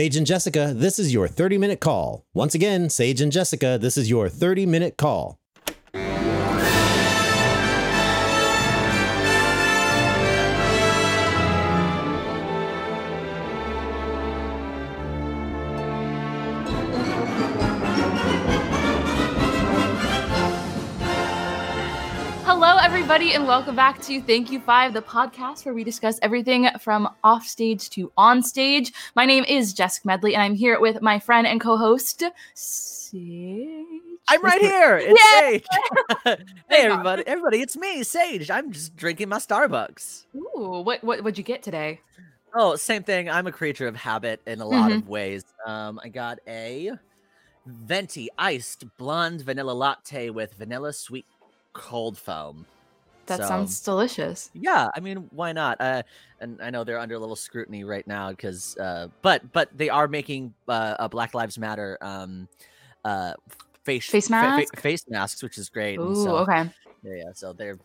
Sage and Jessica, this is your 30 minute call. Once again, Sage and Jessica, this is your 30 minute call. Everybody, and welcome back to Thank You Five, the podcast where we discuss everything from off stage to on stage. My name is Jessica Medley, and I'm here with my friend and co-host Sage. I'm right here. It's Yeah. Sage. hey everybody, everybody, it's me, Sage. I'm just drinking my Starbucks. Ooh, what what would you get today? Oh, same thing. I'm a creature of habit in a lot Mm-hmm. of ways. Um, I got a venti iced blonde vanilla latte with vanilla sweet cold foam. That So, sounds delicious. Yeah, I mean, why not? Uh, and I know they're under a little scrutiny right now because, uh, but but they are making uh, a Black Lives Matter um, uh, face Face fa- fa- face masks, which is great. Ooh, so, okay. Yeah, yeah. So they're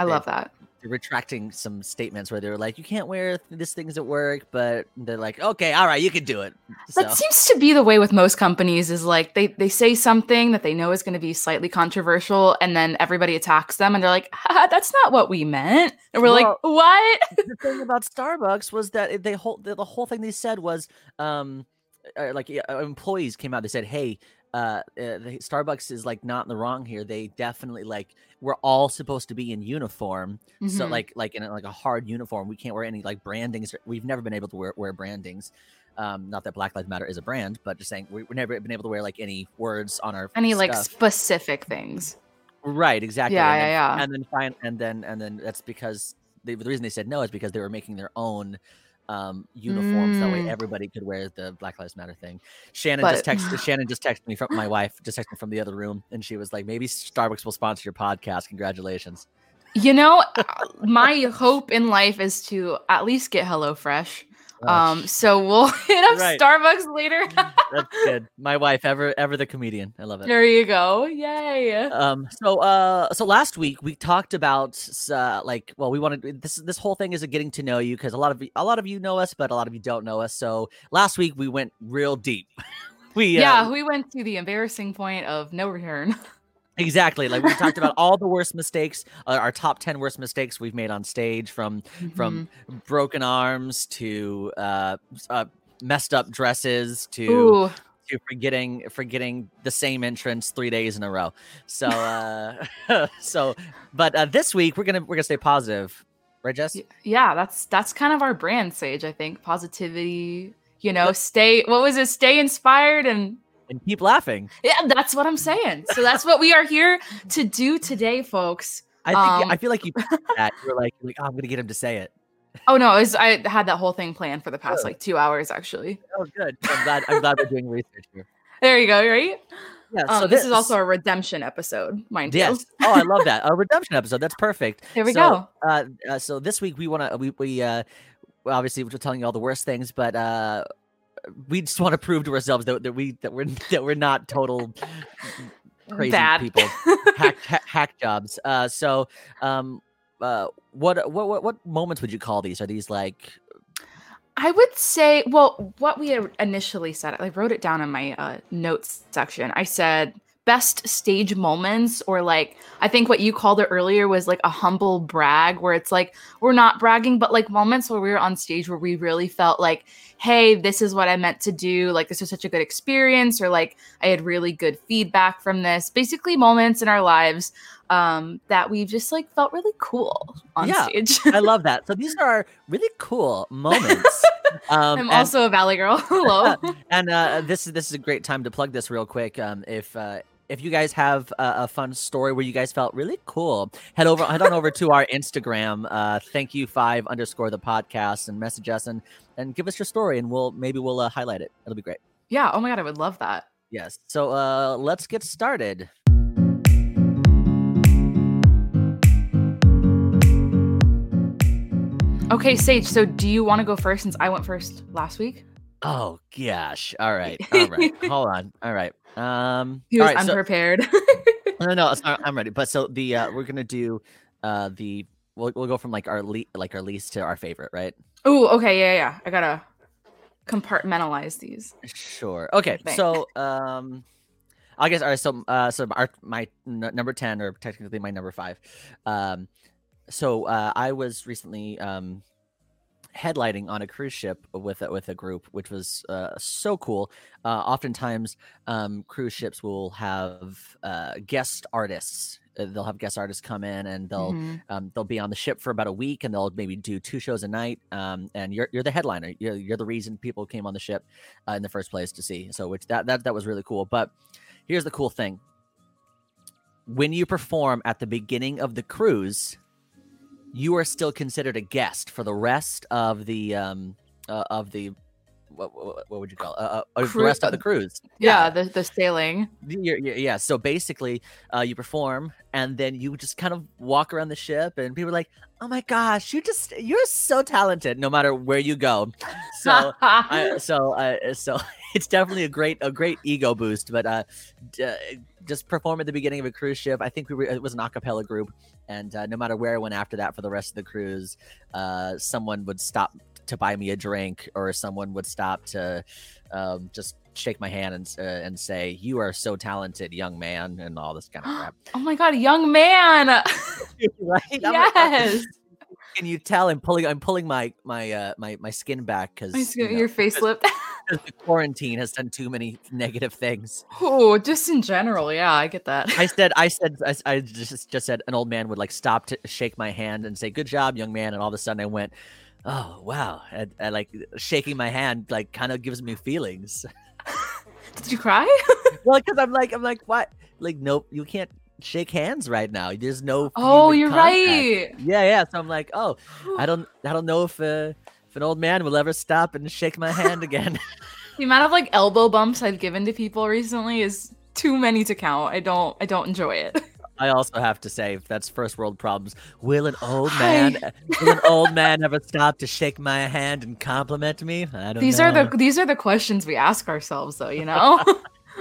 I they- love that. Retracting some statements where they're like, you can't wear th- this things at work, but they're like, okay, all right, you can do it. So That seems to be the way with most companies is like they they say something that they know is going to be slightly controversial and then everybody attacks them and they're like, "Haha, that's not what we meant. And we're like, what? the thing about Starbucks was that they whole the, the whole thing they said was, um, uh, like uh, employees came out, they said, hey. Uh, uh, the Starbucks is like not in the wrong here. They definitely like we're all supposed to be in uniform, so Mhm. like like in a, like a hard uniform. We can't wear any like brandings. We've never been able to wear, wear brandings. Um, not that Black Lives Matter is a brand, but just saying we, we've never been able to wear like any words on our Any like specific things. Right, exactly. Yeah, and yeah, then, yeah. And then fine, and then and then that's because they, the reason they said no is because they were making their own um uniforms that way Mm. everybody could wear the Black Lives Matter thing. Shannon But- just texted Shannon just texted me from my wife just texted me from the other room and she was like maybe Starbucks will sponsor your podcast. Congratulations. You know, uh, my hope in life is to at least get HelloFresh. Um, so we'll hit up Right. Starbucks later. That's good. My wife ever ever the comedian. I love it. there you go. Yay. um so uh so last week we talked about uh like well we wanted this this whole thing is a getting to know you because a lot of a lot of you know us but a lot of you don't know us so last week we went real deep we uh, yeah, we went to the embarrassing point of no return. exactly like we talked about all the worst mistakes uh, our top 10 worst mistakes we've made on stage from from broken arms to uh, uh messed up dresses to Ooh, to forgetting forgetting the same entrance three days in a row. So uh so but uh this week we're gonna we're gonna stay positive. Right, Jess? yeah, that's that's kind of our brand, Sage. I think positivity. You know, stay. What was it? Stay inspired and And keep laughing. yeah, that's what I'm saying. So that's what we are here to do today, folks. I think Um, I feel like you that. You were like, you're like, oh, I'm gonna get him to say it. Oh no, was, I had that whole thing planned for the past like two hours actually. Oh good. I'm glad I'm glad we're doing research here. There you go, right? Yeah, Um, this, is also a redemption episode, mind Yes. you. Oh, I love that. A redemption episode. That's perfect. There we so, go. Uh, uh, so this week we want to we we uh obviously we're telling you all the worst things, but uh we just want to prove to ourselves that, that we that we're that we're not total crazy Bad. people hack, hack hack jobs. Uh, so um uh what what what what moments would you call these? Are these like I would say, well, what we initially said, I wrote it down in my uh, notes section. I said best stage moments, or like, I think what you called it earlier was like a humble brag, where it's like, we're not bragging, but like moments where we were on stage where we really felt like, hey, this is what I meant to do. Like, this was such a good experience, or like, I had really good feedback from this. Basically, moments in our lives um, that we just like felt really cool on Yeah. stage. I love that. So these are really cool moments. Um, I'm and- also a Valley girl. Hello. and uh, this is this is a great time to plug this real quick. Um, if uh, if you guys have a, a fun story where you guys felt really cool, head over head on over to our Instagram. Uh, thank you five underscore the podcast and message us and and give us your story and we'll maybe we'll uh, highlight it. It'll be great. yeah. Oh my god, I would love that. Yes. So uh, let's get started. Okay, Sage. So, do you want to go first since I went first last week? Oh gosh. All right. All right. Hold on. All right. Um. He all was right, so- unprepared. no, no, not- I'm ready. But so the uh, we're gonna do uh the we'll, we'll go from like our le- like our least to our favorite, right? oh, okay. Yeah, yeah. I gotta. compartmentalize these. Sure. Okay. So, um, I guess all right. So, uh, so our my n- number ten, or technically my number five. Um, so uh, I was recently um headlighting on a cruise ship with a, with a group, which was uh, so cool. Uh, oftentimes, um, cruise ships will have uh, guest artists. Uh, They'll have guest artists come in and they'll Mhm. um, they'll be on the ship for about a week and they'll maybe do two shows a night. Um, and you're you're the headliner. You're, you're the reason people came on the ship uh, in the first place to see. So which that that that was really cool. But here's the cool thing: when you perform at the beginning of the cruise, you are still considered a guest for the rest of the um uh, of the what, what, what would you call it? Uh, uh, the rest of the cruise? Yeah, the the sailing. You're, you're- yeah. So basically, uh, you perform, and then you just kind of walk around the ship, and people are like, "Oh my gosh, you just you're so talented!" No matter where you go. So, I, so, uh, so it's definitely a great a great ego boost. But uh, d- uh, just perform at the beginning of a cruise ship. I think we were it was an acapella group, and uh, no matter where I went after that for the rest of the cruise, uh, someone would stop to buy me a drink, or someone would stop to um, just shake my hand and uh, and say, "You are so talented, young man," and all this kind of crap. oh my god, young man. right? I'm like, "Oh, yes. Can you tell I'm pulling I'm pulling my my uh my my skin back because My skin- Your face lip. the quarantine has done too many negative things. oh, just in general, yeah, I get that. I said I said I, I just just said an old man would like stop to shake my hand and say good job young man and all of a sudden I went oh wow and, and like shaking my hand like kind of gives me feelings Did you cry? well because I'm like I'm like what like nope you can't shake hands right now there's no oh, you're contact." right. yeah yeah so I'm like oh I don't I don't know if uh, if an old man will ever stop and shake my hand again The amount of like elbow bumps I've given to people recently is too many to count. I don't I don't enjoy it. I also have to say that's first world problems. Will an old man will an old man ever stop to shake my hand and compliment me? I don't These know. are the these are the questions we ask ourselves though, you know? All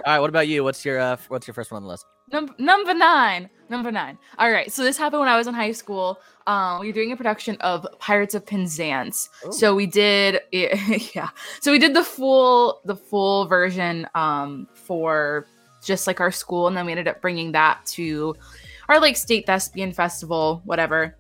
right, what about you? What's your uh, what's your first one on the list? Num- number nine. Number nine. All right. So this happened when I was in high school. Um, we were doing a production of Pirates of Penzance. Ooh. So we did, yeah. So we did the full, the full version um, for just like our school, and then we ended up bringing that to our like state thespian festival, whatever.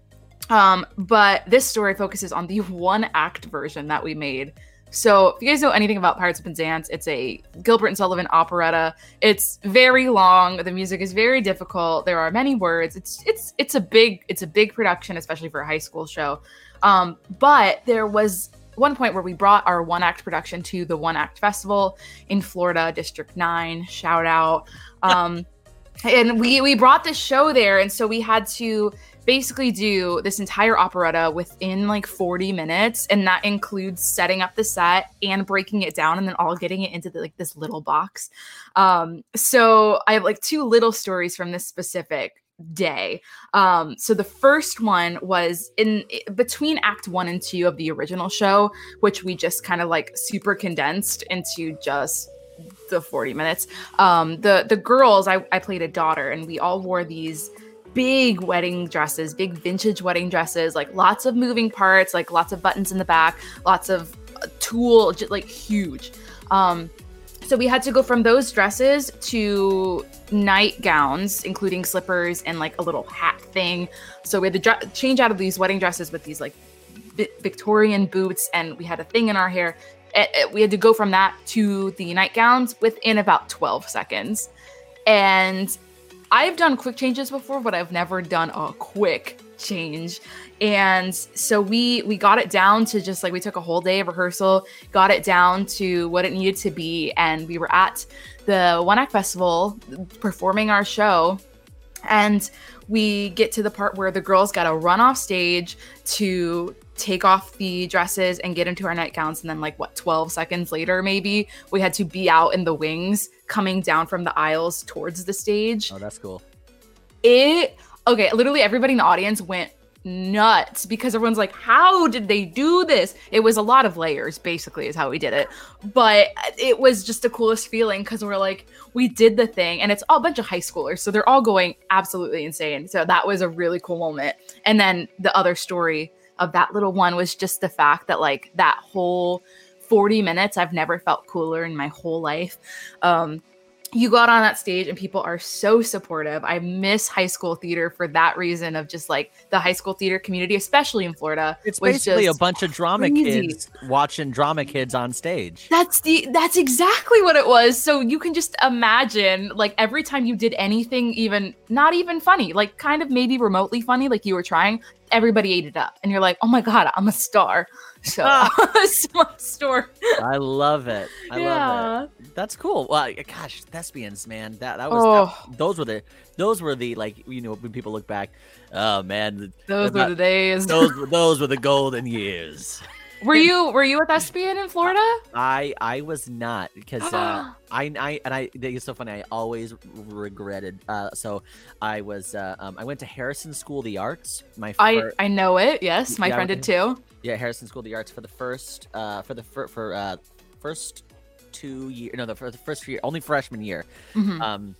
Um, but this story focuses on the one act version that we made. So if you guys know anything about Pirates of Penzance, it's a Gilbert and Sullivan operetta. It's very long. The music is very difficult. There are many words. It's it's it's a big it's a big production, especially for a high school show. Um, but there was one point where we brought our one act production to the one act festival in Florida, District Nine. Shout out. Um, and we we brought this show there, and so we had to basically do this entire operetta within like 40 minutes and that includes setting up the set and breaking it down and then all getting it into the, like this little box. Um so i have like two little stories from this specific day. Um so the first one was in between act one and two of the original show which we just kind of like super condensed into just the 40 minutes. Um the the girls I, I played a daughter and we all wore these big wedding dresses, big vintage wedding dresses, like lots of moving parts, like lots of buttons in the back, lots of uh, tulle, just like huge. Um, so we had to go from those dresses to nightgowns, including slippers and like a little hat thing. So we had to dr- change out of these wedding dresses with these like Vi- Victorian boots, and we had a thing in our hair. Eh, eh, we had to go from that to the nightgowns within about 12 seconds. And I've done quick changes before, but I've never done a quick change. And so we we got it down to just like we took a whole day of rehearsal, got it down to what it needed to be, and we were at the One Act Festival performing our show. And we get to the part where the girls got to run off stage to take off the dresses and get into our nightgowns. And then, like, what, 12 seconds later, maybe we had to be out in the wings coming down from the aisles towards the stage. Oh, that's cool. It, okay, literally everybody in the audience went nuts because everyone's like, how did they do this? It was a lot of layers, basically, is how we did it. But it was just the coolest feeling because we're like, we did the thing, and it's all a bunch of high schoolers, so they're all going absolutely insane. So that was a really cool moment. And then the other story of that little one was just the fact that like that whole 40 minutes. I've never felt cooler in my whole life. Um, you got on that stage and people are so supportive. I miss high school theater for that reason of just like the high school theater community, especially in Florida. It's basically a bunch of drama crazy. kids watching drama kids on stage. That's the that's exactly what it was. So you can just imagine like every time you did anything even not even funny, like kind of maybe remotely funny like you were trying, everybody ate it up. And you're like, "Oh my god, I'm a star." So, ah. smart store. I love it. I love yeah. it. That's cool. Well, gosh, thespians, man. That that was that- Oh. those were the those were the like you know when people look back, oh man, Those about- were the days. those those were the golden years. Were you were you a thespian in Florida? I I was not because uh, I I and I it's so funny. I always regretted. Uh, so I was uh, um, I went to Harrison School of the Arts. My I fir- I know it. Yes, my Yeah, friend did too. yeah Harrison School of the Arts for the first uh for the fir- for uh first two year no the for the first year only freshman year Mhm. um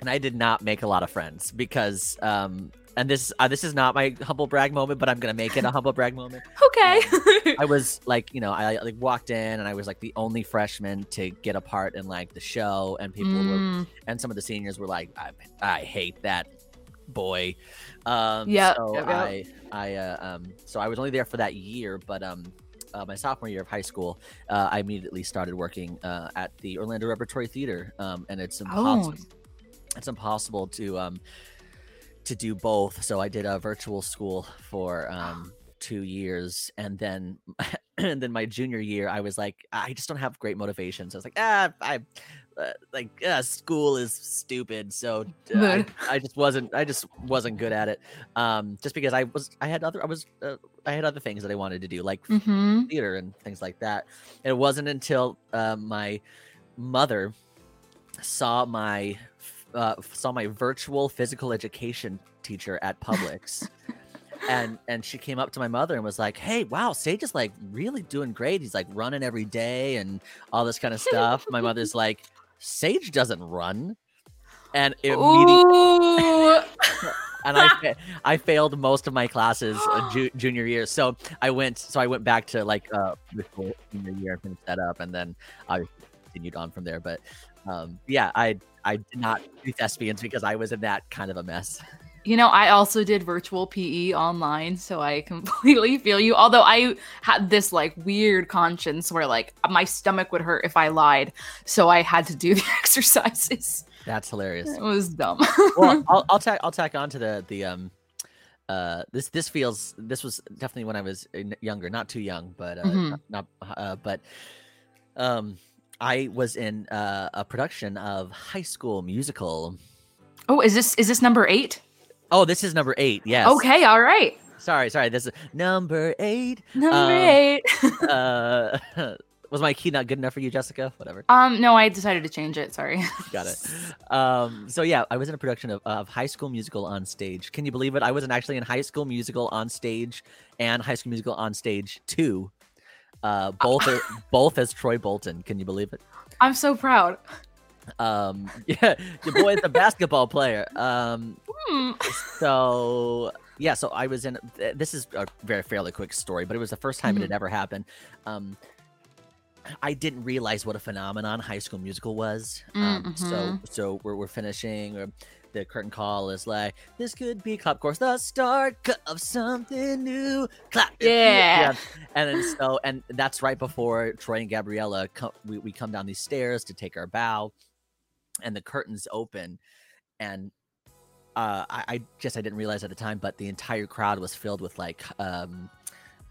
and I did not make a lot of friends because um and this uh, this is not my humble brag moment but I'm gonna make it a humble brag moment. Okay. I was like, you know, I like walked in and I was like the only freshman to get a part in like the show, and people were, Mm, and some of the seniors were like, I, I hate that boy. Um, Yep, So yep, yep. I, I, uh, um, so I was only there for that year, but um. Uh, my sophomore year of high school, uh, I immediately started working uh, at the Orlando Repertory Theater, um, and it's impossible. oh, It's impossible to um, to do both. So I did a virtual school for um, two years, and then and then my junior year, I was like, I just don't have great motivation. So I was like, ah, I uh, like uh, school is stupid. So uh, I, I just wasn't, I just wasn't good at it. Um, just because I was, I had other, I was, uh, I had other things that I wanted to do, like hmm theater and things like that. And it wasn't until uh, my mother saw my uh, saw my virtual physical education teacher at Publix. and and she came up to my mother and was like, "Hey, wow, Sage is like really doing great. He's like running every day and all this kind of stuff." my mother's like, "Sage doesn't run." And immediately, and I I failed most of my classes uh, ju- junior year. So I went so I went back to like uh before junior year and finished that up, and then I continued on from there. But um, yeah, I I did not do thespians because I was in that kind of a mess. You know, I also did virtual PE online, so I completely feel you. Although I had this like weird conscience where like my stomach would hurt if I lied, so I had to do the exercises. That's hilarious. It was dumb. well, I'll, I'll tack I'll tack on to the the um uh this this feels this was definitely when I was younger, not too young, but uh, Mhm. not uh, but um I was in uh, a production of High School Musical. oh, is this is this number eight? Oh, this is number eight. Yes. Okay, all right. Sorry, sorry. This is number eight. Number Um, eight. Uh, was my key not good enough for you, Jessica? Whatever. um, no, I decided to change it. Sorry. Got it. Um, so yeah, I was in a production of, of High School Musical on stage. Can you believe it? I wasn't actually in High School Musical on stage and High School Musical on stage two. Uh, both are, both as Troy Bolton. Can you believe it? I'm so proud. Um, yeah, your boy is a basketball player. Um, Hmm. so yeah, so I was in. This is a very fairly quick story, but it was the first time it had ever happened. Um, I didn't realize what a phenomenon High School Musical was. Um, So Mhm. so we're we're finishing. Or the curtain call is like, "This could be clap course, the start of something new." Clap. you-" Yeah. And then so and that's right before Troy and Gabriella come. We, we come down these stairs to take our bow, and the curtains open, and uh, I, I just I didn't realize at the time, but the entire crowd was filled with like um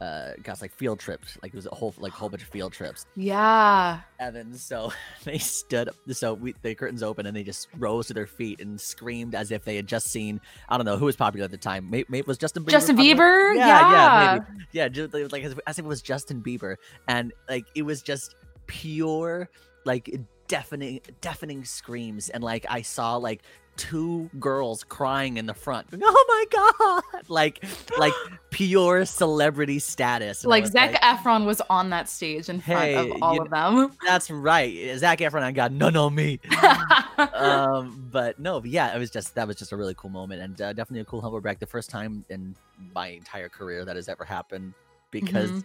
uh guys like field trips, like it was a whole like whole bunch of field trips. Yeah. Then so they stood up so we the curtains open and they just rose to their feet and screamed as if they had just seen I don't know who was popular at the time. Maybe, maybe it was Justin Bieber. Justin? Bieber. Yeah, Yeah. yeah, maybe. Yeah, just like as if it was Justin Bieber, and like it was just pure like deafening deafening screams, and like I saw like two girls crying in the front. Oh my god! Like like pure celebrity status. Like was Zac Efron was on that stage in front Hey, of all of them. That's right. Zac Efron, I got none on me. um, but no, but yeah, it was just that was just a really cool moment and uh, definitely a cool humble brag. The first time in my entire career that has ever happened because Mhm.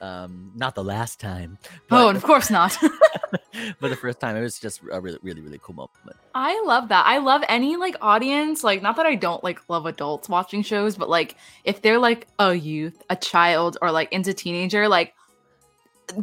Um, not the last time. Oh, but- of course not. but the first time it was just a really, really, really cool moment. I love that. I love any like audience, like not that I don't like love adults watching shows, but like if they're like a youth, a child, or like into teenager, like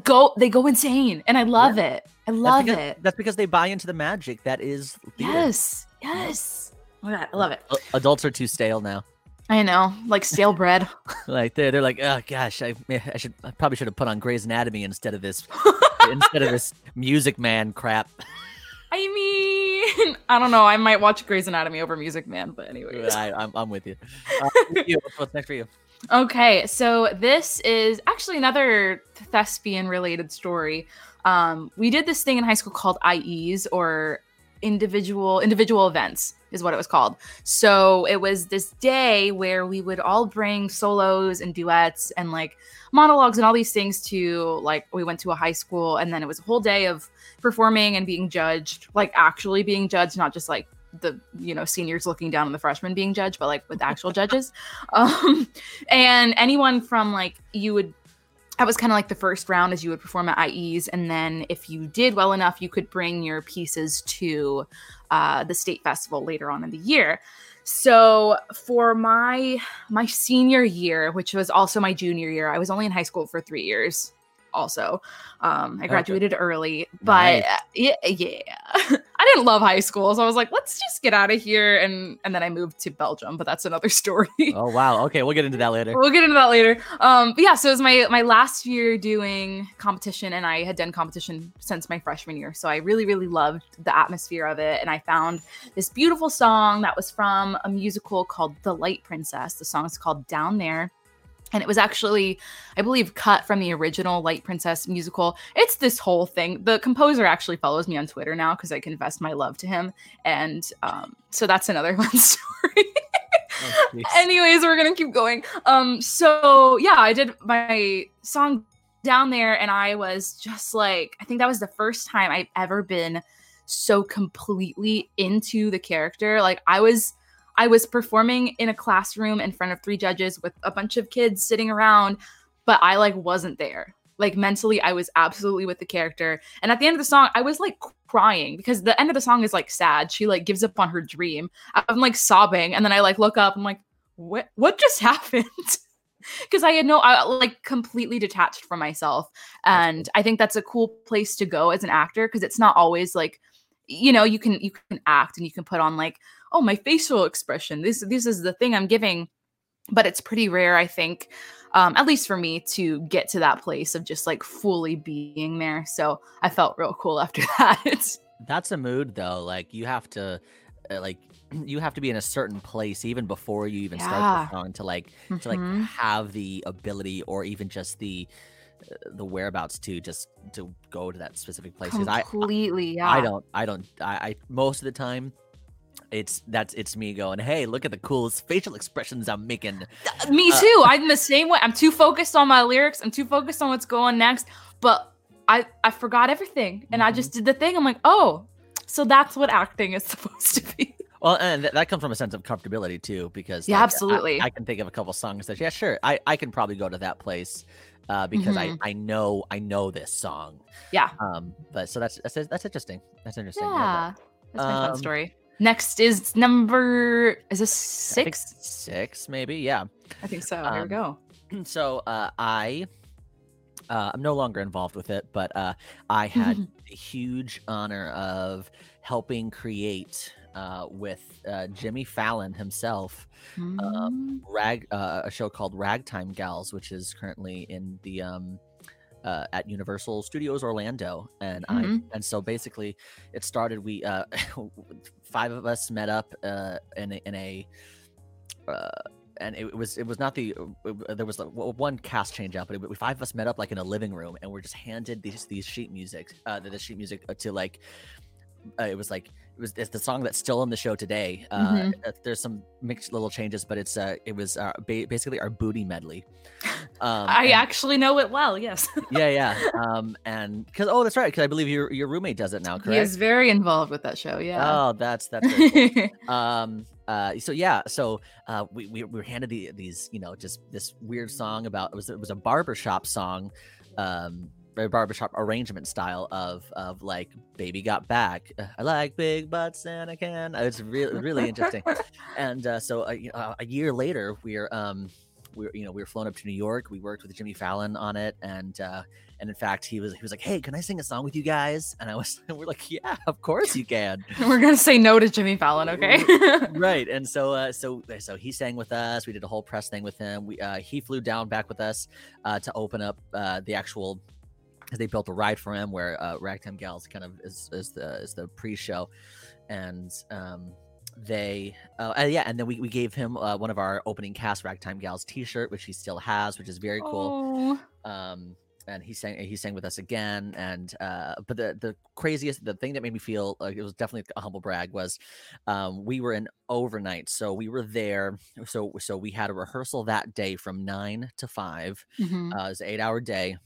go they go insane. And I love it. I love that's because, it. That's because they buy into the magic that is theater. Yes. Yes. Oh my god, I love it. Adults are too stale now. I know. Like stale bread. Like they're they're like, oh gosh, I I should I probably should have put on Grey's Anatomy instead of this instead of this Music Man crap. I mean, I don't know. I might watch Grey's Anatomy over Music Man, but anyway, I'm I'm with you. Uh, with you. What's- What's next for you? Okay, so this is actually another thespian related story. Um, we did this thing in high school called IEs or individual individual events is what it was called. So it was this day where we would all bring solos and duets and like monologues and all these things to like we went to a high school and then it was a whole day of performing and being judged, like actually being judged, not just like the you know seniors looking down on the freshmen being judged, but like with actual judges. Um, and anyone from like you would that was kind of like the first round as you would perform at IEs, and then if you did well enough, you could bring your pieces to uh, the state festival later on in the year. So for my my senior year, which was also my junior year, I was only in high school for three years. Also, um, I Okay. graduated early, but Nice. uh, yeah, yeah. I didn't love high school, so I was like, let's just get out of here, and and then I moved to Belgium, but that's another story. Oh wow. Okay, we'll get into that later. We'll get into that later. Um, but yeah, so it was my my last year doing competition, and I had done competition since my freshman year. So I really, really loved the atmosphere of it, and I found this beautiful song that was from a musical called The Light Princess. The song is called Down There. And it was actually, I believe, cut from the original Light Princess musical. It's this whole thing. The composer actually follows me on Twitter now because I confessed my love to him. And um, so that's another fun story. Oh. Anyways, we're gonna keep going. Um, so yeah, I did my song down there, and I was just like, I think that was the first time I've ever been so completely into the character. Like I was I was performing in a classroom in front of three judges with a bunch of kids sitting around, but I like wasn't there. Like mentally, I was absolutely with the character. And at the end of the song, I was like crying because the end of the song is like sad. She like gives up on her dream. I'm like sobbing, and then I like look up. I'm like, what? What just happened? Because I had no, I like completely detached from myself, and I think that's a cool place to go as an actor because it's not always like, you know, you can you can act and you can put on like, oh, my facial expression. This this is the thing I'm giving, but it's pretty rare, I think, um, at least for me, to get to that place of just like fully being there. So I felt real cool after that. That's a mood though. Like you have to, uh, like you have to be in a certain place even before you even start the song to like to like have the ability or even just the uh, the whereabouts to just to go to that specific place. Because I completely, yeah. I don't I don't I, I most of the time. It's that's it's me going, hey, look at the coolest facial expressions I'm making. Me Uh, too. I'm the same way. I'm too focused on my lyrics. I'm too focused on what's going next. But I I forgot everything, and I Mhm. just did the thing. I'm like, oh, so that's what acting is supposed to be. Well, and th- that comes from a sense of comfortability too, because Yeah, like, absolutely. I, can think of a couple songs that yeah, sure, I, I can probably go to that place uh, because Mhm. I, I know I know this song. Yeah. Um, but so that's that's that's interesting. That's interesting. I Yeah, that's my Um, fun story. Next is number is this. I six? six, maybe. Yeah. I think so. Here we Um, go. so uh, I. Uh, I'm no longer involved with it, but uh, I had the huge honor of helping create uh, with uh, Jimmy Fallon himself Mm, rag uh, a show called Ragtime Gals, which is currently in the um uh, at Universal Studios Orlando, and I Mhm. and so basically it started. We uh, five of us met up uh, in a, in a uh, and it was it was not the uh, there was like, one cast change out, but it, five of us met up like in a living room, and we're just handed these these sheet music, uh, the sheet music uh, to like uh, it was like it was it's the song that's still in the show today. Uh, Mhm. uh, There's some mixed little changes, but it's uh it was uh, ba- basically our booty medley. Um, I and- actually know it well. Yes, yeah yeah um and because oh that's right because I believe your your roommate does it now he is very involved with that show. Yeah. Oh, that's that's cool. um uh so yeah so uh we, we, we were handed the, these you know just this weird song about it was it was a barbershop song um a barbershop arrangement style of of like baby got back. Uh, i like big butts and i can it's really really interesting. And uh, so a, uh, a year later we're um we were, you know we were flown up to new york. We worked with jimmy fallon on it. And uh and in fact he was he was like hey can i sing a song with you guys? And i was we're like yeah of course you can. We're gonna say no to Jimmy Fallon, okay? right. And so uh so so he sang with us. We did a whole press thing with him. We uh he flew down back with us uh to open up uh the actual they built a ride for him where uh ragtime gals kind of is is the is the pre-show. And um they uh, uh, yeah and then we, we gave him uh, one of our opening cast ragtime gals t-shirt which he still has which is very cool. Oh. um and he sang he sang with us again. And uh but the the craziest the thing that made me feel like it was definitely a humble brag was um we were in overnight. So we were there so so we had a rehearsal that day from nine to five Mhm. uh it was an eight hour day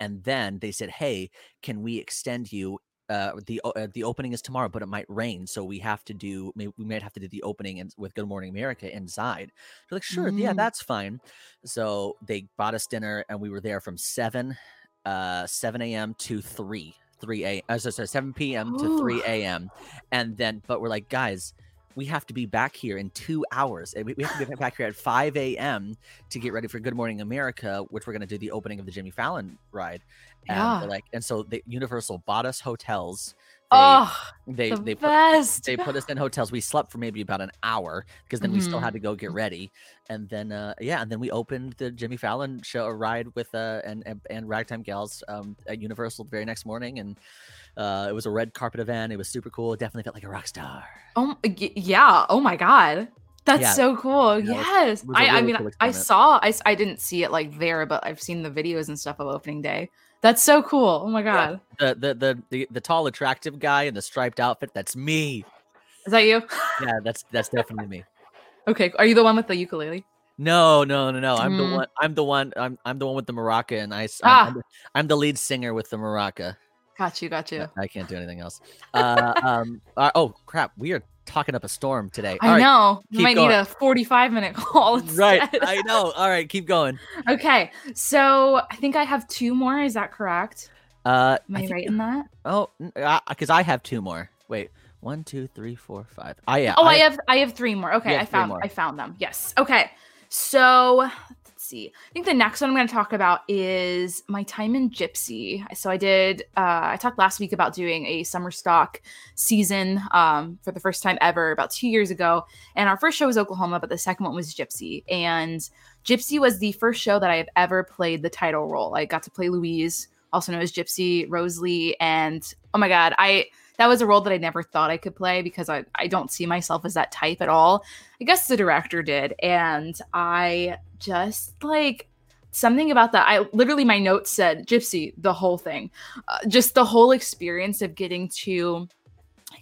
and then they said hey can we extend you uh, the uh, the opening is tomorrow, but it might rain, so we have to do. We might have to do the opening and with Good Morning America inside. They're like, sure, yeah, Mm. that's fine. So they bought us dinner, and we were there from seven, uh, seven a.m. to three, three a. Uh, so, so seven p.m. to three a.m. And then, but we're like, guys, we have to be back here in two hours. We have to be back here at five a.m. to get ready for Good Morning America, which we're gonna do the opening of the Jimmy Fallon ride. And Yeah. like, and so the Universal bought us hotels. Oh, they the they put, best. they put us in hotels. We slept for maybe about an hour because then we still Mhm. had to go get ready. And then uh yeah, and then we opened the Jimmy Fallon show a ride with uh and and, and Ragtime Gals um at Universal the very next morning and uh it was a red carpet event. It was super cool. It definitely felt like a rock star. Oh yeah. Oh my god. That's Yeah. so cool. Yeah, it was- yes. it was a I, I mean, cool I saw, I didn't see it like there, but I've seen the videos and stuff of opening day. That's so cool. Oh my god. The the the the, the tall attractive guy in the striped outfit, that's me. Is that you? Yeah, that's that's definitely me. okay. Are you the one with the ukulele? No, no, no, no. I'm the Mm. one. I'm the one. I'm I'm the one with the maraca, and I. s- Ah. I'm, I'm, the, I'm the lead singer with the maraca. Got you. Got you. I can't do anything else. Uh, um. uh, oh crap! We are talking up a storm today. I All right, know. You might going. need a 45 minute call. Right. I know. All right. Keep going. okay. So I think I have two more. Is that correct? Uh. Am I I, right in that? Oh, because I have two more. Wait. One, two, three, four, five. I yeah. Oh, I, have I have three more. Okay, I found more. I found them. Yes. Okay. So see. I think the next one I'm going to talk about is my time in Gypsy. So I did. Uh, I talked last week about doing a summer stock season um, for the first time ever about two years ago, and our first show was Oklahoma, but the second one was Gypsy, and Gypsy was the first show that I have ever played the title role. I got to play Louise, also known as Gypsy Rose Lee, and oh my god, I that was a role that I never thought I could play because I, I don't see myself as that type at all. I guess the director did. And I just like something about that. I literally, my notes said Gypsy, the whole thing. Uh, just the whole experience of getting to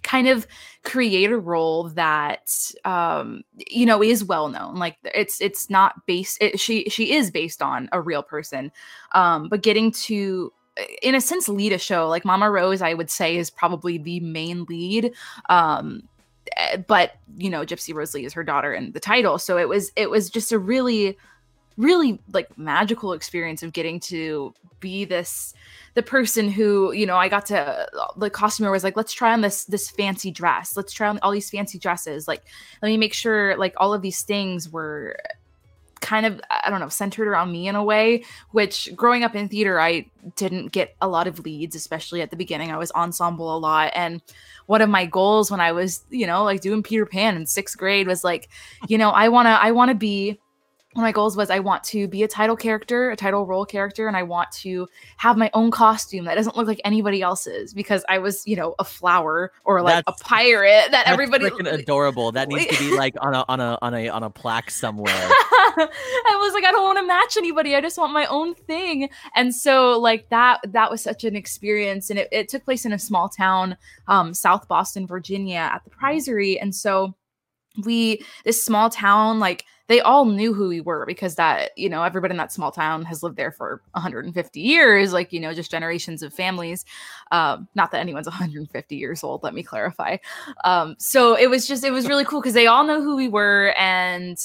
kind of create a role that um you know is well known like it's it's not based it, she she is based on a real person um but getting to in a sense lead a show. Like mama rose i would say is probably the main lead um eh, but you know gypsy rose lee is her daughter in the title. So it was it was just a really really like magical experience of getting to be this the person who you know i got to the costumer was like let's try on this this fancy dress. Let's try on all these fancy dresses. Like let me make sure like all of these things were kind of i don't know centered around me in a way which growing up in theater i didn't get a lot of leads especially at the beginning. I was ensemble a lot. And one of my goals when i was you know like doing peter pan in sixth grade was like you know i want to i want to be one of my goals was I want to be a title character, a title role character, and I want to have my own costume that doesn't look like anybody else's because I was, you know, a flower or like That's- a pirate that everybody freaking adorable. That needs to be like on a on a on a on a plaque somewhere. I was like, I don't want to match anybody. I just want my own thing. And so like that that was such an experience. And it, it took place in a small town, um, South Boston, Virginia, at the Prizery. And so we this small town, like they all knew who we were because that, you know, everybody in that small town has lived there for 150 years, like, you know, just generations of families. Um, not that anyone's 150 years old, let me clarify. Um, so it was just, it was really cool because they all know who we were. And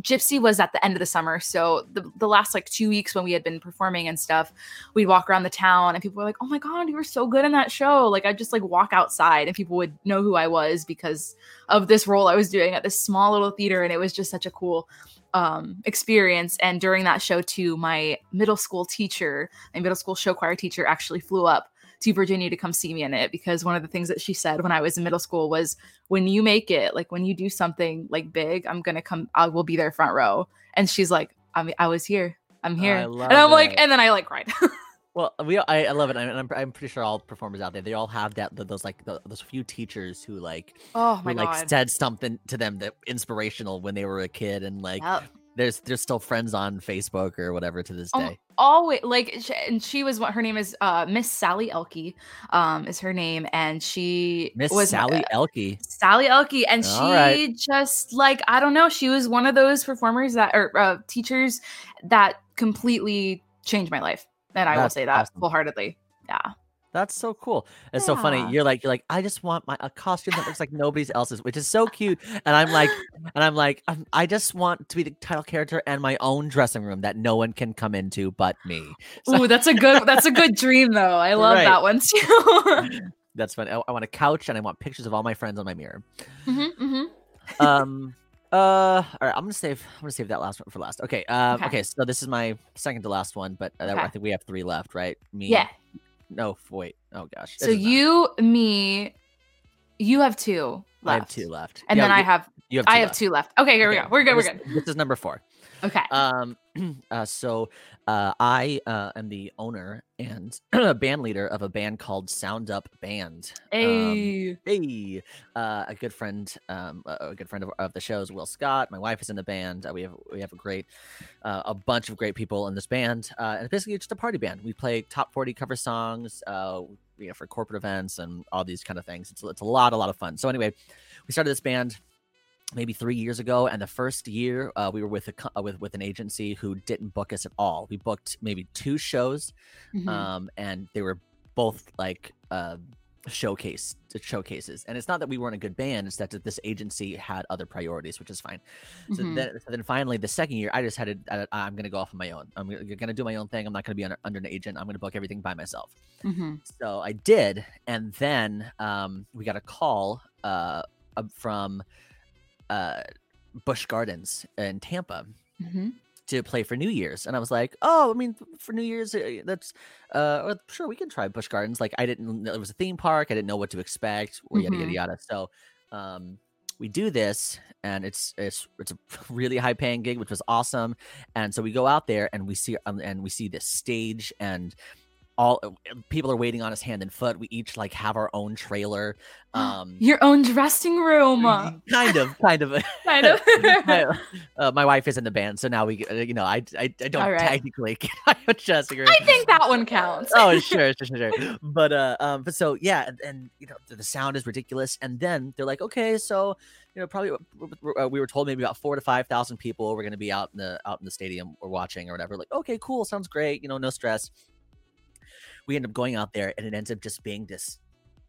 Gypsy was at the end of the summer. So the, the last like two weeks when we had been performing and stuff, we'd walk around the town and people were like, Oh my God, you were so good in that show. Like I'd just like walk outside and people would know who I was because of this role I was doing at this small little theater. And it was just such a cool um experience and during that show too my middle school teacher my middle school show choir teacher actually flew up to Virginia to come see me in it because one of the things that she said when I was in middle school was when you make it, like when you do something like big, I'm gonna come, I will be there front row. And she's like, I mean, I was here, I'm here, I and I'm like, and then I like cried. Well, we I, I love it, and I'm, I'm pretty sure all performers out there they all have that those like th- those few teachers who like oh my who like god, said something to them that inspirational when they were a kid, and like Yep. There's there's still friends on Facebook or whatever to this Oh, day. always like, and she was what her name is, uh, Miss Sally Elke, um, is her name, and she Miss was uh, Sally Elke. Sally Elke, and she All right. just like I don't know, she was one of those performers that or uh, teachers that completely changed my life, and I will say that awesome. wholeheartedly. Yeah, That's so cool. It's so funny. You're like you're like I just want my a costume that looks like nobody's else's, which is so cute. And I'm like and I'm like um, I just want to be the title character and my own dressing room that no one can come into but me. So- Ooh, that's a good that's a good dream though. I love Right. that one too. That's fun. I, I want a couch and I want pictures of all my friends on my mirror. hmm hmm um uh all right i'm gonna save i'm gonna save that last one for last okay um Okay. okay, so this is my second to last one but uh, i think we have three left right me Yeah. No wait oh gosh So matter. you, me, you have two left. i have two left and Yeah, then I have you have I have left. two left. Okay, here we go. We're good. We're good. this is number four Okay. um uh so uh i uh am the owner and band leader of a band called sound up band um, Hey. Hey, uh, a good friend, um, a good friend of, of the shows, Will Scott. My wife is in the band. Uh, we have we have a great, uh, a bunch of great people in this band, uh, and basically it's just a party band. We play top forty cover songs, uh, you know, for corporate events and all these kind of things. It's it's a lot, a lot of fun. So anyway, we started this band maybe three years ago, and the first year uh, we were with a uh, with with an agency who didn't book us at all. We booked maybe two shows, Mhm. um, and they were both like uh, showcase showcases. And it's not that we weren't a good band; it's that this agency had other priorities, which is fine. So, Mhm. then, so then finally, the second year, I just had to. I'm going to go off on my own. I'm going to do my own thing. I'm not going to be under, under an agent. I'm going to book everything by myself. Mhm. So I did, and then um, we got a call uh, from uh, Busch Gardens in Tampa Mhm. to play for New Year's, and I was like, "Oh, I mean, for New Year's, uh, that's uh, sure we can try Busch Gardens." Like I didn't, know it was a theme park. I didn't know what to expect, or yada yada Mhm. yada. So um, we do this, and it's it's it's a really high paying gig, which was awesome. And so we go out there, and we see um, and we see this stage, and all people are waiting on us hand and foot. We each like have our own trailer. Um, Your own dressing room. kind of, kind of. kind of. my, uh, my wife is in the band, so now we, uh, you know, I, I, I don't right. technically get a dressing room. I think that one counts. oh, sure, sure, sure, sure. But uh, um, but so yeah, and, and you know, the, the sound is ridiculous. And then they're like, okay, so you know, probably uh, we were told maybe about four to five thousand people were going to be out in the out in the stadium or watching or whatever. Like, okay, cool, sounds great. You know, no stress. We end up going out there, and it ends up just being this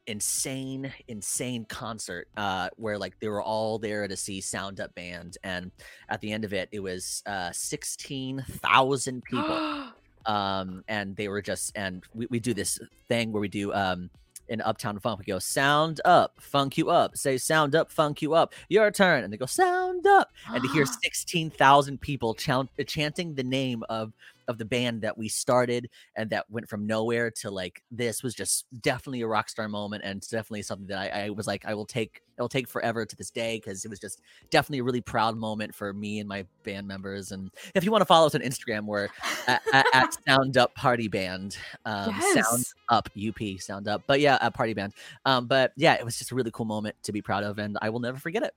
insane insane concert uh where like they were all there to see sound up band and at the end of it it was uh 16,000 people. Um and they were just and we, we do this thing where we do um in uptown funk we go sound up funk you up say sound up funk you up your turn and they go sound up and to hear 16,000 people chant, chanting the name of of the band that we started and that went from nowhere to like this was just definitely a rock star moment and definitely something that I, I was like I will take it'll take forever to this day because it was just definitely a really proud moment for me and my band members and if you want to follow us on Instagram we're at, at, at Sound Up Party Band um, Sound Up UP Sound Up but yeah a party band um but yeah it was just a really cool moment to be proud of and I will never forget it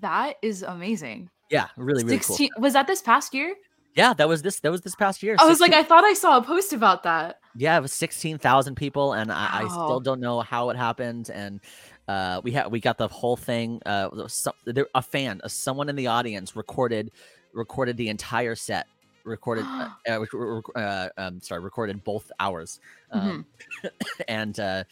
That is amazing. yeah really really cool was that this past year? Yeah that was this that was this past year I was like, I thought I saw a post about that. Yeah, it was sixteen thousand people, and I, I still don't know how it happened. And uh, we had we got the whole thing. Uh, some, there, a fan, uh, someone in the audience recorded recorded the entire set. Recorded, uh, uh, uh, um, sorry, recorded both hours, um, and uh,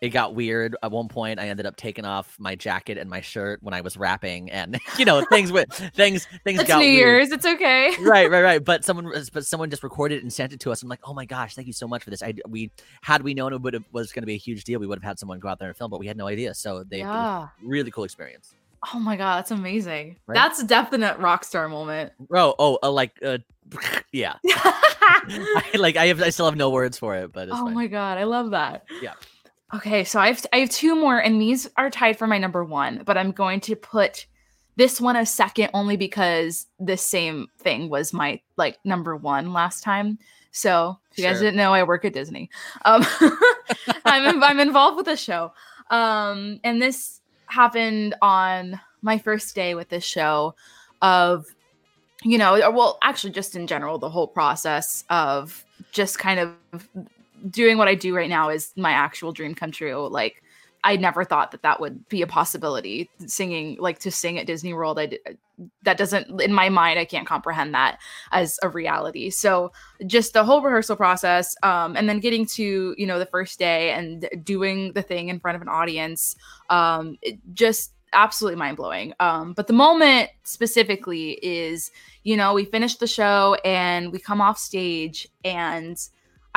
it got weird. At one point, I ended up taking off my jacket and my shirt when I was rapping, and you know things went things things It's got New weird Year's. It's okay. right, right, right. But someone, but someone just recorded it and sent it to us. I'm like, oh my gosh, thank you so much for this. I we had we known it would have, was going to be a huge deal, we would have had someone go out there and film, but we had no idea. So they, Yeah. really cool experience. Oh my god, that's amazing. Right? That's a definite rock star moment. bro oh, uh, like, uh, yeah, I, like I have, I still have no words for it, but it's oh fine. my god, I love that. Yeah. Okay, so I have I have two more, and these are tied for my number one, but I'm going to put this one a second only because this same thing was my like number one last time. So if you guys didn't know, I work at Disney. Um, I'm I'm involved with the show, um, and this happened on my first day with this show. Of you know, or- well, actually, just in general, the whole process of just kind of doing what I do right now is my actual dream come true. Like, I never thought that that would be a possibility. Singing, like to sing at Disney World, I that doesn't in my mind. I can't comprehend that as a reality. So, just the whole rehearsal process, um, and then getting to you know the first day and doing the thing in front of an audience, um, just absolutely mind blowing. Um, but the moment specifically is, you know, we finish the show and we come off stage and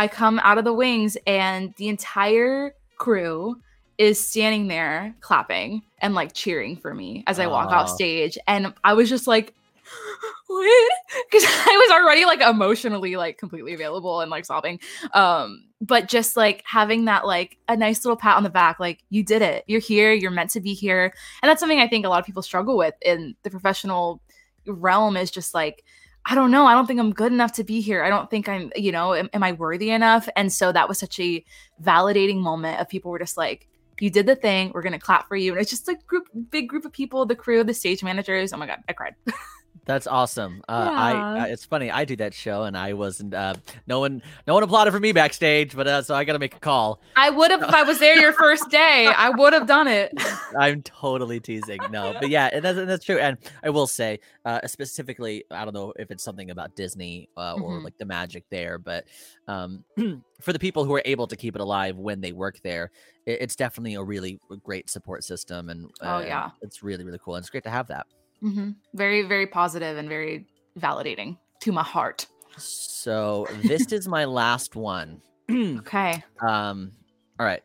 I come out of the wings and the entire crew is standing there clapping and like cheering for me as I walk off stage. And I was just like, what? Because I was already like emotionally like completely available and like sobbing. Um, but just like having that like a nice little pat on the back, like you did it. You're here, you're meant to be here. And that's something I think a lot of people struggle with in the professional realm is just like I don't know. I don't think I'm good enough to be here. I don't think I'm, you know, am, am I worthy enough? And so that was such a validating moment of people were just like, you did the thing. We're to clap for you. And it's just a group, big group of people, the crew, the stage managers. Oh my God, I cried. That's awesome. Uh, I, Yeah. I it's funny. I do that show, and I wasn't. Uh, no one, no one applauded for me backstage, but uh, so I got to make a call. I would have, if I was there your first day, I would have done it. I'm totally teasing. No, but yeah, and that's, and that's true. And I will say, uh, specifically, I don't know if it's something about Disney uh, or Mhm. like the magic there, but um, for the people who are able to keep it alive when they work there, it, it's definitely a really great support system, and Oh, uh, yeah. it's really really cool. And it's great to have that. Hmm Very, very positive and very validating to my heart. So this is my last one. Okay. Um, all right.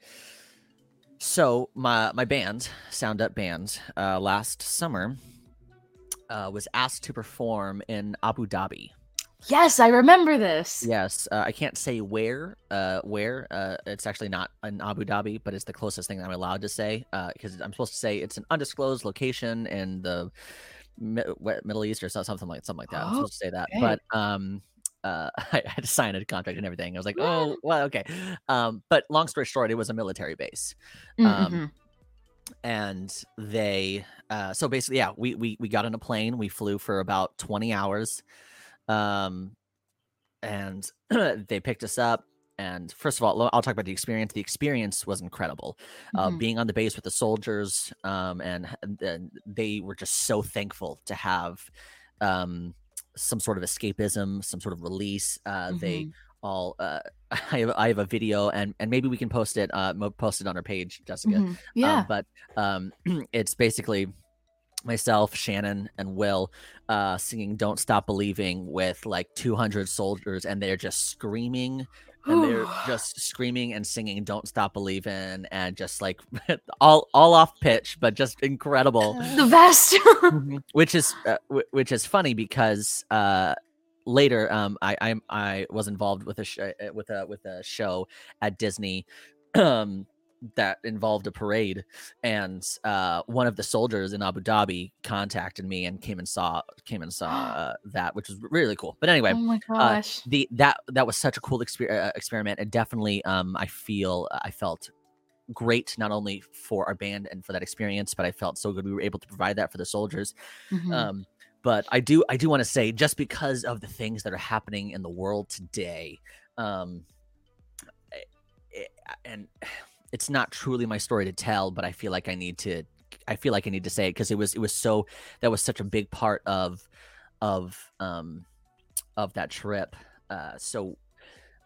So my my band, Sound Up Band, uh, last summer, uh, was asked to perform in Abu Dhabi. Yes, I remember this. Yes, uh, I can't say where. Uh, where? Uh, it's actually not in Abu Dhabi, but it's the closest thing that I'm allowed to say because I'm supposed to say it's an undisclosed location in the Mi- Middle East or something like something like that. I'm supposed to say that, Okay. but um, uh, I had to sign a contract and everything. I was like, oh, well, okay. Um, but long story short, it was a military base Um, mhm. and they uh so basically yeah we we we got on a plane we flew for about 20 hours um and they picked us up and first of all i'll talk about the experience the experience was incredible uh Mhm. being on the base with the soldiers um and, and they were just so thankful to have um some sort of escapism some sort of release uh they Mhm. all uh I have, I have a video and and maybe we can post it uh post it on our page jessica Mhm. Yeah. um, but um, it's basically myself, Shannon, and Will uh, singing "Don't Stop Believing" with like 200 soldiers, and they're just screaming, and they're just screaming and singing "Don't Stop Believing," and just like all all off pitch, but just incredible. the best. which is uh, wh- which is funny because uh, later, um, I I I was involved with a sh- uh, with a with a show at Disney. Um, that involved a parade and uh, one of the soldiers in abu dhabi contacted me and came and saw came and saw uh, that which was really cool but anyway oh my uh, gosh. the that that was such a cool exper- uh, experiment and definitely um i feel i felt great not only for our band and for that experience but i felt so good we were able to provide that for the soldiers Mhm. um but i do i do want to say just because of the things that are happening in the world today um eh, eh, and it's not truly my story to tell but i feel like i need to i feel like i need to say it because it was it was so that was such a big part of of um of that trip uh so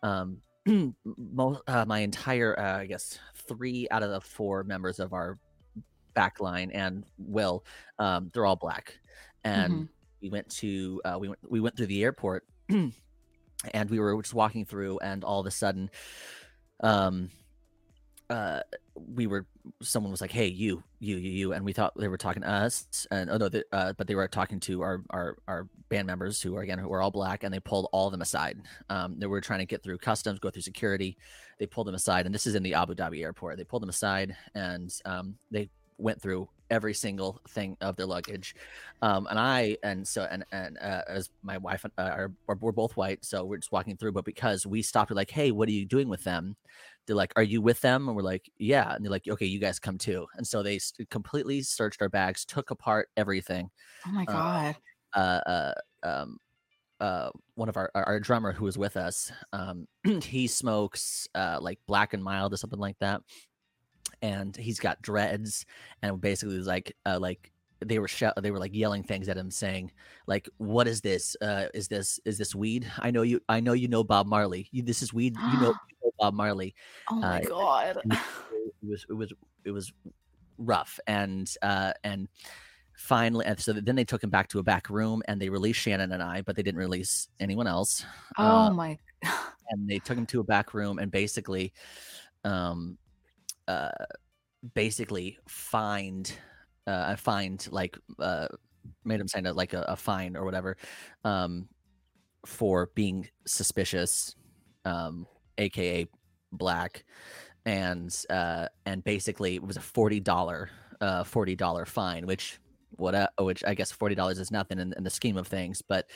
um most uh, my entire uh, i guess three out of the four members of our back line and will um they're all black and Mhm. we went to uh, we went we went through the airport and we were just walking through and all of a sudden um uh we were someone was like hey you you you you and we thought they were talking to us and oh no the, uh, but they were talking to our our our band members who are again who are all black and they pulled all of them aside. Um they were trying to get through customs go through security. They pulled them aside and this is in the abu dhabi airport. They pulled them aside and um they went through every single thing of their luggage. Um and i and so and and uh, as my wife and uh, are, we're both white so we're just walking through but because we stopped we're like hey what are you doing with them they're like are you with them? And we're like yeah. And they're like okay you guys come too. And so they completely searched our bags took apart everything Oh my uh, god. uh, uh, um, uh, one of our, our drummer who was with us, um, he smokes uh, like black and mild or something like that, and he's got dreads, and basically was like uh, like they were shou- they were like yelling things at him, saying like, "What is this? Uh, is this is this weed? I know you. I know you know Bob Marley. You, this is weed. You know, you know Bob Marley." Oh my uh, god. it was it was it was rough and uh and finally and so then they took him back to a back room and they released shannon and i but they didn't release anyone else Oh uh, my. and they took him to a back room and basically um uh basically fined uh fined like uh made him sign a, like a, a fine or whatever um for being suspicious um aka black and uh and basically it was a forty dollar uh forty dollar fine which what uh, which i guess forty dollars is nothing in, in the scheme of things but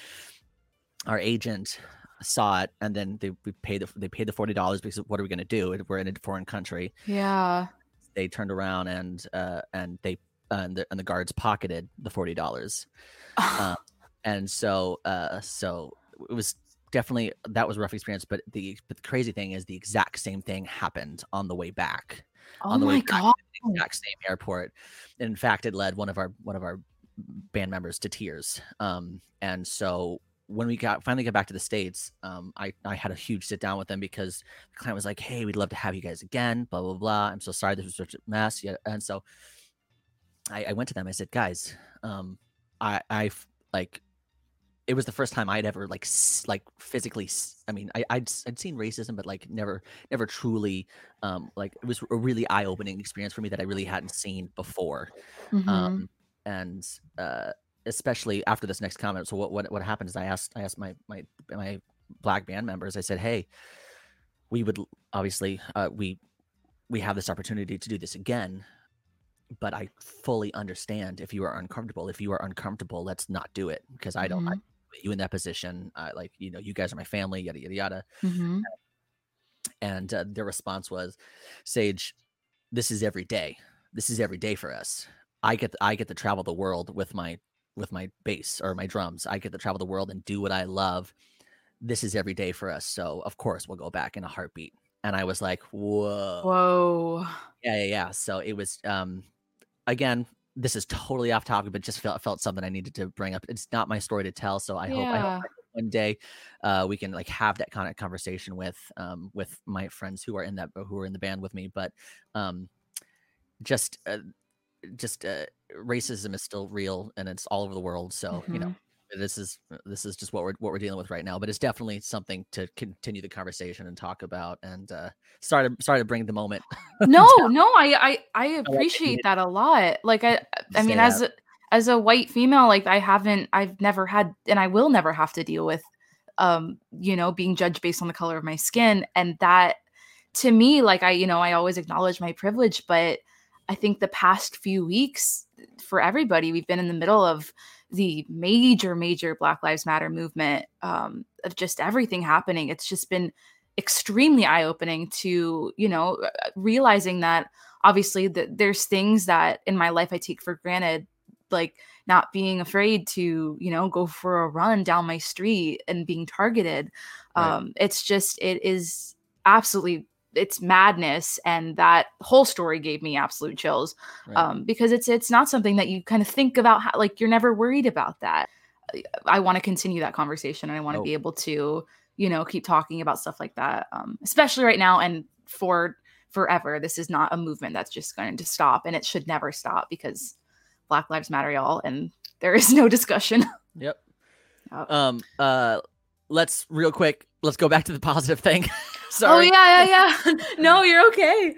our agent saw it and then they we paid the, they paid the forty dollars because what are we going to do we're in a foreign country Yeah. they turned around and uh and they and, the, and the guards pocketed the forty dollars. Um, and so uh so it was definitely that was a rough experience but the but the crazy thing is the exact same thing happened on the way back. Oh on the way my back god. the exact same airport. In fact it led one of our one of our band members to tears. Um and so when we got finally got back to the states um i i had a huge sit down with them because the client was like hey we'd love to have you guys again blah blah blah. I'm so sorry this was such a mess. Yeah and so i i went to them i said guys um i i like it was the first time I'd ever like like physically. I mean, I, I'd I'd seen racism, but like never never truly um like it was a really eye opening experience for me that I really hadn't seen before. Mhm. Um, and uh, especially after this next comment. So what what what happened is I asked I asked my my my black band members. I said, hey, we would obviously uh, we we have this opportunity to do this again. But I fully understand if you are uncomfortable. If you are uncomfortable, let's not do it because I don't. I, Mhm. put you in that position. I like you know you guys are my family. Yada yada yada Mhm. and uh, their response was sage this is every day this is every day for us i get i get to travel the world with my with my bass or my drums i get to travel the world and do what i love this is every day for us so of course we'll go back in a heartbeat and i was like whoa Whoa. yeah yeah yeah so it was um again this is totally off topic but just felt felt something i needed to bring up. It's not my story to tell so i hope i hope one day uh, we can like have that kind of conversation with um, with my friends who are in that who are in the band with me but um, just uh, just uh, racism is still real and it's all over the world so you know. Mm-hmm. This is this is just what we're what we're dealing with right now but it's definitely something to continue the conversation and talk about and uh start to start to bring the moment no, no, I I I appreciate needed- that a lot. Like I I mean as a, as a white female like I haven't I've never had and I will never have to deal with um, you know, being judged based on the color of my skin. And that to me, like I, you know, I always acknowledge my privilege, but I think the past few weeks for everybody, we've been in the middle of the major, major Black Lives Matter movement um, of just everything happening. It's just been extremely eye opening to, you know, uh, realizing that obviously that there's things that in my life I take for granted, like not being afraid to, you know, go for a run down my street and being targeted. Right. Um, it's just, it is absolutely it's madness and that whole story gave me absolute chills right. um, because it's it's not something that you kind of think about how, like you're never worried about that. I want to continue that conversation and i want to oh. be able to you know keep talking about stuff like that um, especially right now and for forever. This is not a movement that's just going to stop and it should never stop because black lives matter y'all and there is no discussion. Yep. Um uh let's real quick let's go back to the positive thing Sorry. Oh yeah, yeah, yeah. no, you're okay.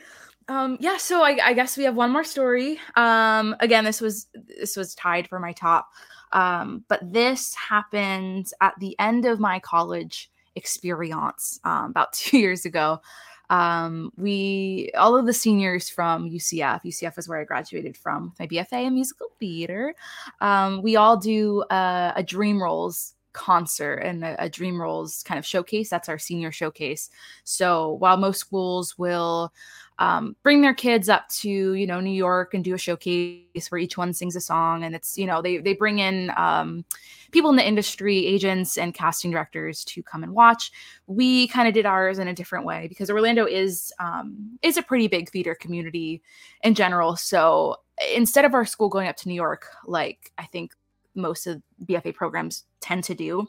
Um, yeah, so I, I, guess we have one more story. Um, again, this was this was tied for my top. Um, but this happened at the end of my college experience um, about two years ago. Um, we all of the seniors from UCF, UCF is where I graduated from with my BFA in musical theater. Um, we all do uh, a Dream Roles concert and a, a Dream Roles kind of showcase. That's our senior showcase. So while most schools will um, bring their kids up to you know New York and do a showcase where each one sings a song, and it's you know they they bring in um, people in the industry, agents and casting directors to come and watch. We kind of did ours in a different way because Orlando is um, is a pretty big theater community in general. So instead of our school going up to New York, like I think most of BFA programs tend to do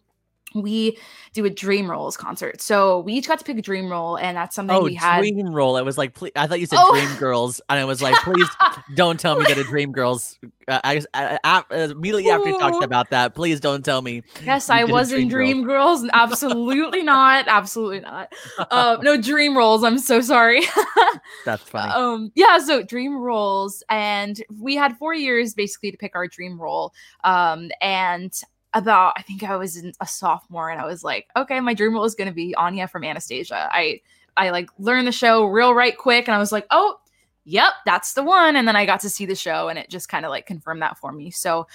we do a dream roles concert. So we each got to pick a dream role and that's something oh, we had dream role. It was like please, i thought you said oh. dream girls and i was like please don't tell me that a dream girls uh, I, I, I, immediately after you talked about that please don't tell me yes i was in dream girls, girls. absolutely not. Absolutely not. Uh, no dream roles. I'm so sorry. That's funny. Um yeah so dream roles and we had four years basically to pick our dream role um and about I think I was in a sophomore and I was like, okay, my dream role is going to be Anya from Anastasia. I I like learned the show real right quick and I was like, oh, yep, that's the one. And then I got to see the show and it just kind of like confirmed that for me. So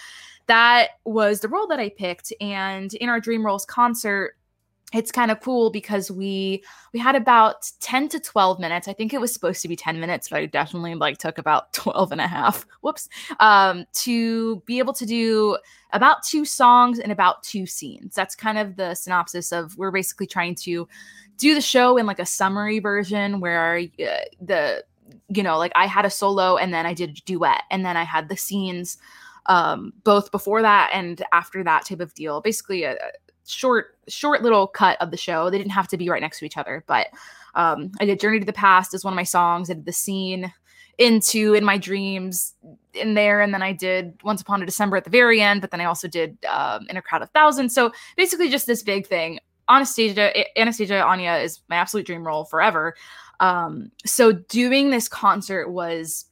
that was the role that I picked. And in our Dream Roles concert, it's kind of cool because we we had about 10 to 12 minutes. I think it was supposed to be 10 minutes but i definitely like took about 12 and a half whoops um, to be able to do about two songs and about two scenes. That's kind of the synopsis of we're basically trying to do the show in like a summary version where uh, the you know like i had a solo and then i did a duet and then i had the scenes um both before that and after that type of deal. Basically a, short short little cut of the show. They didn't have to be right next to each other, but um, I did Journey to the Past as one of my songs. I did the scene into in my dreams in there and then i did once upon a december at the very end but then i also did um, in a crowd of thousands so basically just this big thing anastasia anastasia anya is my absolute dream role forever um, so doing this concert was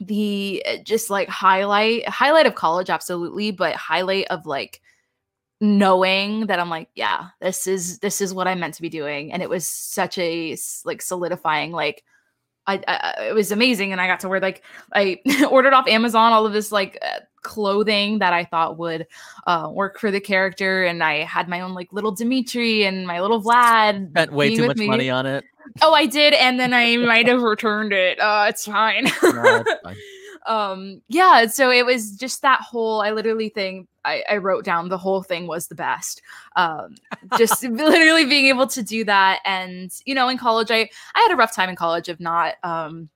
the just like highlight highlight of college absolutely but highlight of like knowing that I'm like, yeah, this is this is what I meant to be doing, and it was such a like solidifying like. I, I, it was amazing. And i got to wear like i ordered off amazon all of this like uh, clothing that i thought would uh, work for the character. And i had my own like little dimitri and my little vlad spent way too much me. money on it. Oh i did. And then i might have returned it. Uh it's fine, no, fine. Um yeah. So it was just that whole i literally think I, I wrote down the whole thing was the best. Um just literally being able to do that. And you know in college i i had a rough time in college of not um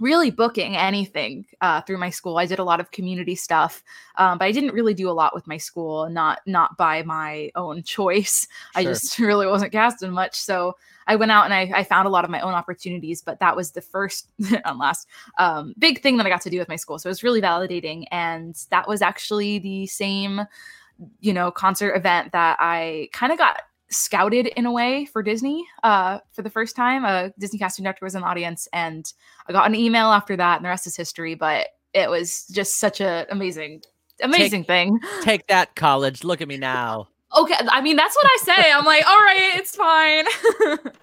really booking anything uh, through my school. I did a lot of community stuff, um, but I didn't really do a lot with my school. Not not by my own choice. Sure. I just really wasn't casting much. So I went out and I, I, found a lot of my own opportunities, but that was the first and last um, big thing that I got to do with my school. So it was really validating. And that was actually the same, you know, concert event that I kind of got scouted in a way for Disney uh, for the first time. A Disney casting director was in the audience, and I got an email after that, and the rest is history. But it was just such an amazing, amazing take, thing. Take that, college! Look at me now. Okay, I mean that's what I say. I'm like, all right, it's fine.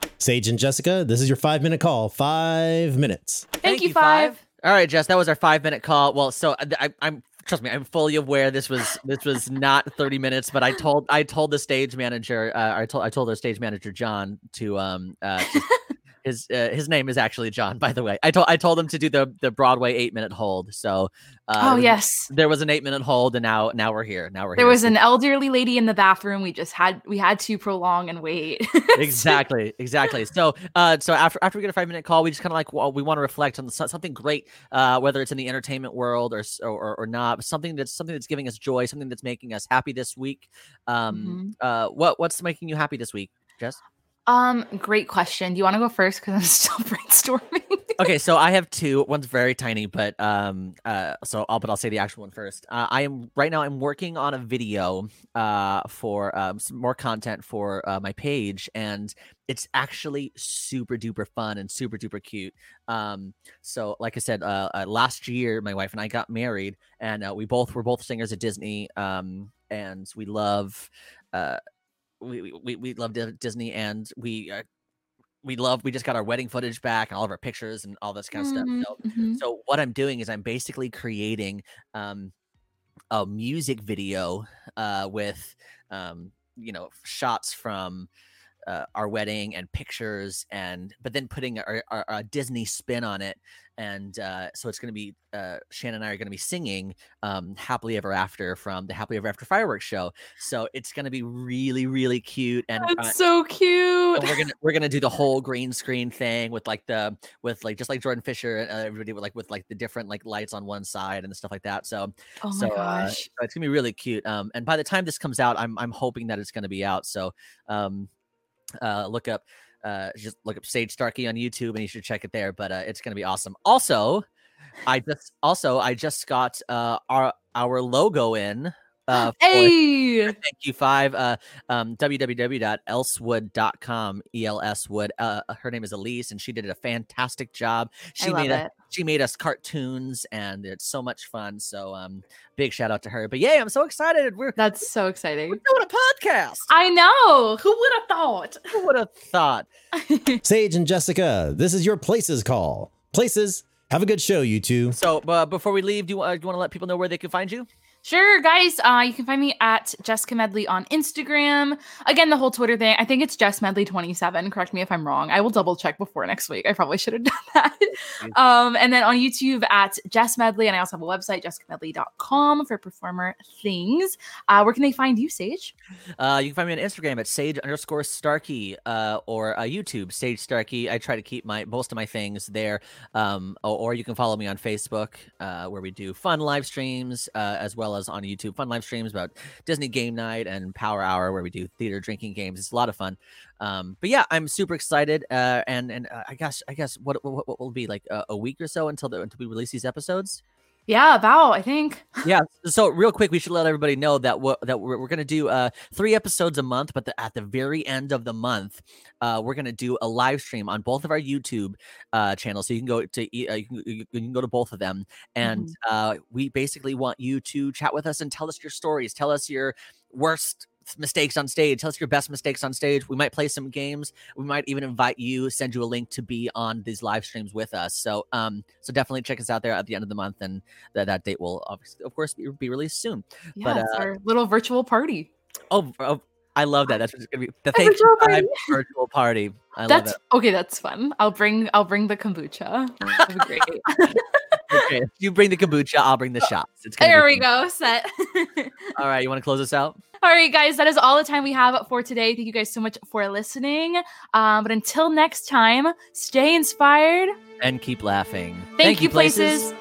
Sage and Jessica, this is your five minute call. Five minutes. Thank, you, five. All right, Jess, that was our five minute call. Well, so uh, I, I'm trust me, I'm fully aware this was this was not 30 minutes, but I told I told the stage manager, uh, I told I told our stage manager John to um uh, to, his uh, his name is actually John, by the way. I told I told him to do the the Broadway eight minute hold. So uh, oh yes. there was an eight minute hold, and now now we're here. Now we're There here. was an elderly lady in the bathroom. We just had we had to prolong and wait. exactly exactly so uh so after after we get a five minute call we just kind of like well, we want to reflect on something great uh whether it's in the entertainment world or, or or not something that's something that's giving us joy something that's making us happy this week um uh what what's making you happy this week jess Um, great question. Do you want to go first? Because I'm still brainstorming. okay so i have two one's very tiny but um uh so i'll but i'll say the actual one first uh, i am right now i'm working on a video uh for um some more content for uh, my page and it's actually super duper fun and super duper cute um so like i said uh, uh last year my wife and i got married and uh, we both were both singers at disney um and we love uh we we, we- love disney and we uh, we love we just got our wedding footage back and all of our pictures and all this kind of stuff so Mhm. so what I'm doing is I'm basically creating um, a music video uh, with um, you know shots from uh, our wedding and pictures and but then putting our, our, a Disney spin on it and uh, so it's going to be uh, Shannon and I are going to be singing um, "Happily Ever After" from the Happily Ever After fireworks show. So it's going to be really really cute and uh, That's so cute. and we're gonna we're gonna do the whole green screen thing with like the with like just like Jordan Fisher and uh, everybody with like with like the different like lights on one side and stuff like that. So oh my so, uh, gosh. so it's gonna be really cute. Um, and by the time this comes out, I'm I'm hoping that it's gonna be out. So um, uh, look up uh just look up Sage Starkey on YouTube and you should check it there. But uh, it's gonna be awesome. Also, I just also I just got uh our our logo in. Uh, Hey. Thank you, Five. Uh, um, www.elsewood.com. ELS Wood. Uh, her name is Elise, and she did a fantastic job. She I love made a, it. she made us cartoons, and it's so much fun. So, um, big shout out to her. But yeah, I'm so excited. We're, That's so exciting. we're doing a podcast. I know. Who would have thought? Who would have thought? Sage and Jessica, this is your places call. Places, have a good show, you two. So, uh, before we leave, do you, uh, do you want to let people know where they can find you? Sure, guys. Uh, you can find me at Jessica Medley on Instagram. Again, the whole Twitter thing. I think it's Jess Medley 27. Correct me if I'm wrong. I will double check before next week. I probably should have done that. Um, and then on YouTube at Jess Medley. And I also have a website, jessicamedley.com for performer things. Uh, where can they find you, Sage? Uh, you can find me on Instagram at sage underscore Starkey uh, or uh, YouTube Sage Starkey. I try to keep my most of my things there. Um, or, or you can follow me on Facebook uh, where we do fun live streams uh, as well as on YouTube fun live streams about Disney Game Night and Power Hour where we do theater drinking games. It's a lot of fun. Um, but yeah, I'm super excited. Uh, and and uh, I guess I guess what what, what will be like a, a week or so until the, until we release these episodes Yeah, about, I think. yeah. So real quick, we should let everybody know that what that we're, we're gonna do uh three episodes a month, but the, at the very end of the month, uh, we're gonna do a live stream on both of our YouTube uh channels. So you can go to uh, you, can, you can go to both of them, and uh, we basically want you to chat with us and tell us your stories. Tell us your worst mistakes on stage. Tell us your best mistakes on stage. We might play some games. We might even invite you, send you a link to be on these live streams with us. So um so definitely check us out there at the end of the month and that, that date will obviously of course be, be released soon. Yeah, But, it's uh, our little virtual party. Oh, oh I love that. That's what's gonna be the thank virtual party. Virtual party. I love it. okay. That's fun. I'll bring. I'll bring the kombucha. Great. Okay. You bring the kombucha, I'll bring the shots. It's there we fun. go. Set. All right, you want to close us out? All right, guys, that is all the time we have for today. Thank you guys so much for listening. Um, but until next time, stay inspired. And keep laughing. Thank, you, places.